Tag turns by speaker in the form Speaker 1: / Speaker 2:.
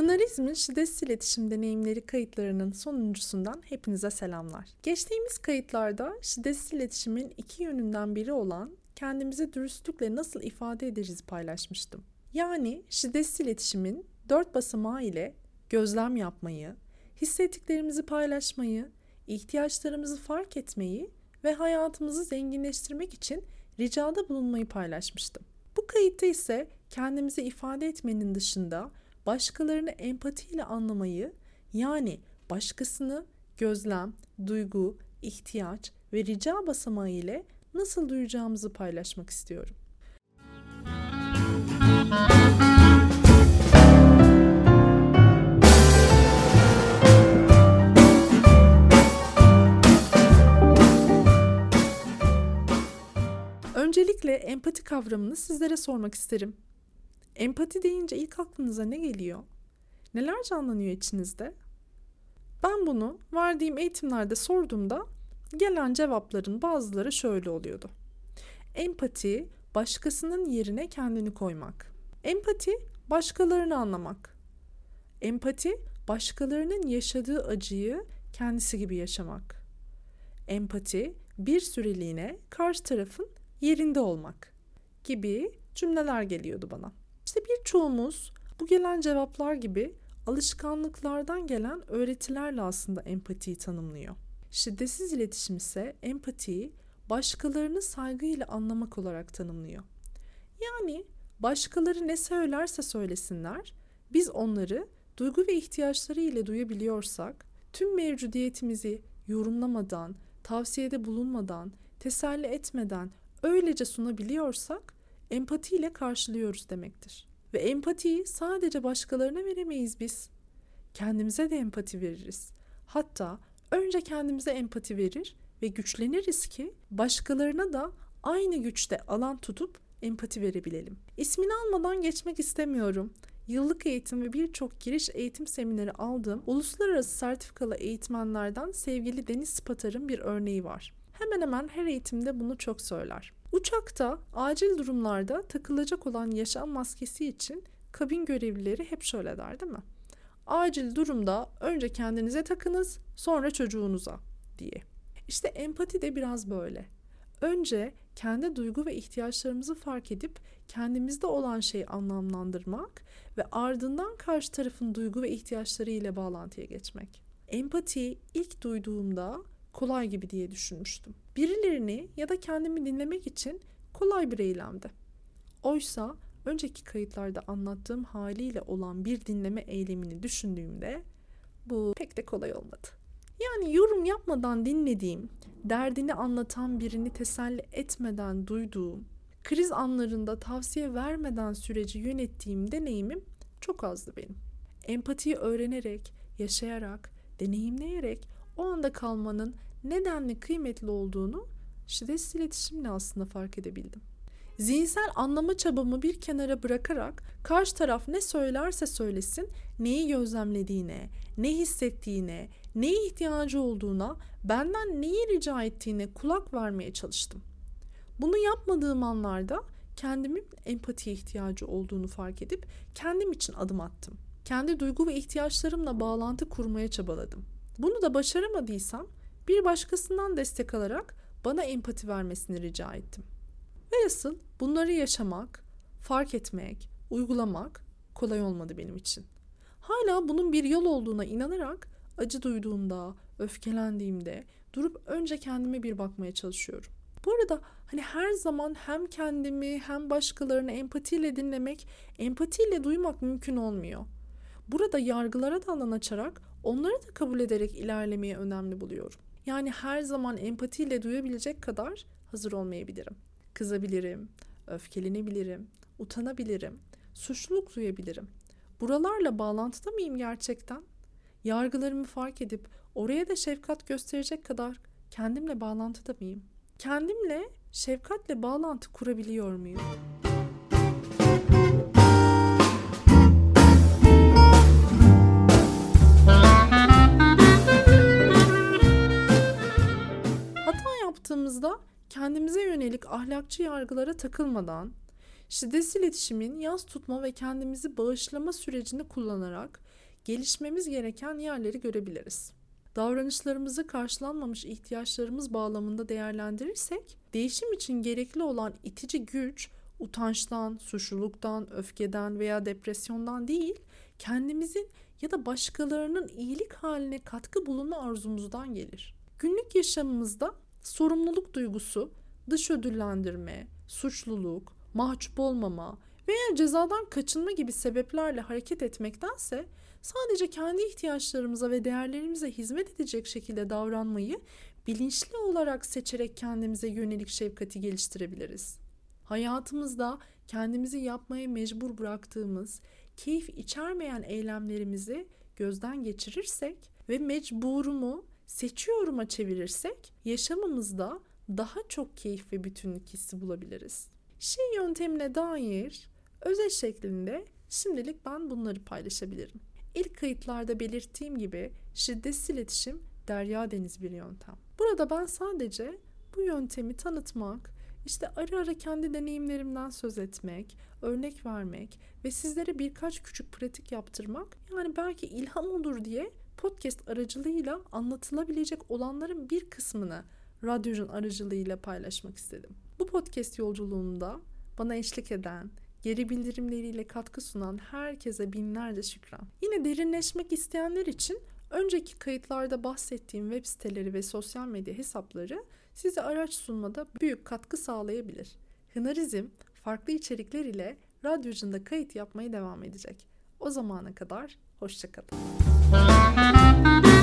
Speaker 1: Hınarizmin şiddetsiz iletişim deneyimleri kayıtlarının sonuncusundan hepinize selamlar. Geçtiğimiz kayıtlarda şiddetsiz iletişimin iki yönünden biri olan kendimizi dürüstlükle nasıl ifade ederiz paylaşmıştım. Yani şiddetsiz iletişimin dört basamağı ile gözlem yapmayı, hissettiklerimizi paylaşmayı, ihtiyaçlarımızı fark etmeyi ve hayatımızı zenginleştirmek için ricada bulunmayı paylaşmıştım. Bu kayıtta ise kendimizi ifade etmenin dışında başkalarını empatiyle anlamayı yani başkasını gözlem, duygu, ihtiyaç ve rica basamağı ile nasıl duyacağımızı paylaşmak istiyorum. Öncelikle empati kavramını sizlere sormak isterim. Empati deyince ilk aklınıza ne geliyor? Neler canlanıyor içinizde? Ben bunu verdiğim eğitimlerde sorduğumda gelen cevapların bazıları şöyle oluyordu. Empati, başkasının yerine kendini koymak. Empati, başkalarını anlamak. Empati, başkalarının yaşadığı acıyı kendisi gibi yaşamak. Empati, bir süreliğine karşı tarafın yerinde olmak gibi cümleler geliyordu bana. İşte birçoğumuz bu gelen cevaplar gibi alışkanlıklardan gelen öğretilerle aslında empatiyi tanımlıyor. Şiddetsiz iletişim ise empatiyi başkalarını saygıyla anlamak olarak tanımlıyor. Yani başkaları ne söylerse söylesinler, biz onları duygu ve ihtiyaçları ile duyabiliyorsak, tüm mevcudiyetimizi yorumlamadan, tavsiyede bulunmadan, teselli etmeden öylece sunabiliyorsak empatiyle karşılıyoruz demektir. Ve empatiyi sadece başkalarına veremeyiz biz. Kendimize de empati veririz. Hatta önce kendimize empati verir ve güçleniriz ki başkalarına da aynı güçte alan tutup empati verebilelim. İsmini almadan geçmek istemiyorum. Yıllık eğitim ve birçok giriş eğitim semineri aldığım uluslararası sertifikalı eğitmenlerden sevgili Deniz Spatar'ın bir örneği var. Hemen hemen her eğitimde bunu çok söyler. Uçakta acil durumlarda takılacak olan yaşam maskesi için kabin görevlileri hep şöyle der değil mi? Acil durumda önce kendinize takınız, sonra çocuğunuza diye. İşte empati de biraz böyle. Önce kendi duygu ve ihtiyaçlarımızı fark edip kendimizde olan şeyi anlamlandırmak ve ardından karşı tarafın duygu ve ihtiyaçları ile bağlantıya geçmek. Empati ilk duyduğumda kolay gibi diye düşünmüştüm. Birilerini ya da kendimi dinlemek için kolay bir eylemdi. Oysa önceki kayıtlarda anlattığım haliyle olan bir dinleme eylemini düşündüğümde bu pek de kolay olmadı. Yani yorum yapmadan dinlediğim, derdini anlatan birini teselli etmeden duyduğum, kriz anlarında tavsiye vermeden süreci yönettiğim deneyimim çok azdı benim. Empatiyi öğrenerek, yaşayarak, deneyimleyerek o anda kalmanın nedenli kıymetli olduğunu şiddetsiz iletişimle aslında fark edebildim. Zihinsel anlama çabamı bir kenara bırakarak karşı taraf ne söylerse söylesin neyi gözlemlediğine, ne hissettiğine, neye ihtiyacı olduğuna, benden neyi rica ettiğine kulak vermeye çalıştım. Bunu yapmadığım anlarda kendimin empatiye ihtiyacı olduğunu fark edip kendim için adım attım. Kendi duygu ve ihtiyaçlarımla bağlantı kurmaya çabaladım. Bunu da başaramadıysam bir başkasından destek alarak bana empati vermesini rica ettim. Velhasıl bunları yaşamak, fark etmek, uygulamak kolay olmadı benim için. Hala bunun bir yol olduğuna inanarak acı duyduğumda, öfkelendiğimde durup önce kendime bir bakmaya çalışıyorum. Bu arada hani her zaman hem kendimi hem başkalarını empatiyle dinlemek, empatiyle duymak mümkün olmuyor. Burada yargılara da alan açarak onları da kabul ederek ilerlemeyi önemli buluyorum. Yani her zaman empatiyle duyabilecek kadar hazır olmayabilirim. Kızabilirim, öfkelenebilirim, utanabilirim, suçluluk duyabilirim. Buralarla bağlantıda mıyım gerçekten? Yargılarımı fark edip oraya da şefkat gösterecek kadar kendimle bağlantıda mıyım? Kendimle şefkatle bağlantı kurabiliyor muyum? Kendimize yönelik ahlakçı yargılara takılmadan, Şiddetsiz iletişimin yaz tutma ve kendimizi bağışlama sürecini kullanarak gelişmemiz gereken yerleri görebiliriz. Davranışlarımızı karşılanmamış ihtiyaçlarımız bağlamında değerlendirirsek, değişim için gerekli olan itici güç, utançtan, suçluluktan, öfkeden veya depresyondan değil, kendimizin ya da başkalarının iyilik haline katkı bulunma arzumuzdan gelir. Günlük yaşamımızda sorumluluk duygusu, dış ödüllendirme, suçluluk, mahcup olmama veya cezadan kaçınma gibi sebeplerle hareket etmektense sadece kendi ihtiyaçlarımıza ve değerlerimize hizmet edecek şekilde davranmayı bilinçli olarak seçerek kendimize yönelik şefkati geliştirebiliriz. Hayatımızda kendimizi yapmaya mecbur bıraktığımız, keyif içermeyen eylemlerimizi gözden geçirirsek ve mecburumu seçiyorum'a çevirirsek yaşamımızda daha çok keyif ve bütünlük hissi bulabiliriz. Şey yöntemine dair özel şeklinde şimdilik ben bunları paylaşabilirim. İlk kayıtlarda belirttiğim gibi şiddetsiz iletişim derya deniz bir yöntem. Burada ben sadece bu yöntemi tanıtmak, işte ara ara kendi deneyimlerimden söz etmek, örnek vermek ve sizlere birkaç küçük pratik yaptırmak yani belki ilham olur diye podcast aracılığıyla anlatılabilecek olanların bir kısmını radyonun aracılığıyla paylaşmak istedim. Bu podcast yolculuğunda bana eşlik eden, geri bildirimleriyle katkı sunan herkese binlerce şükran. Yine derinleşmek isteyenler için önceki kayıtlarda bahsettiğim web siteleri ve sosyal medya hesapları size araç sunmada büyük katkı sağlayabilir. Hınarizm farklı içerikler ile radyocunda kayıt yapmaya devam edecek. O zamana kadar hoşçakalın. Bye.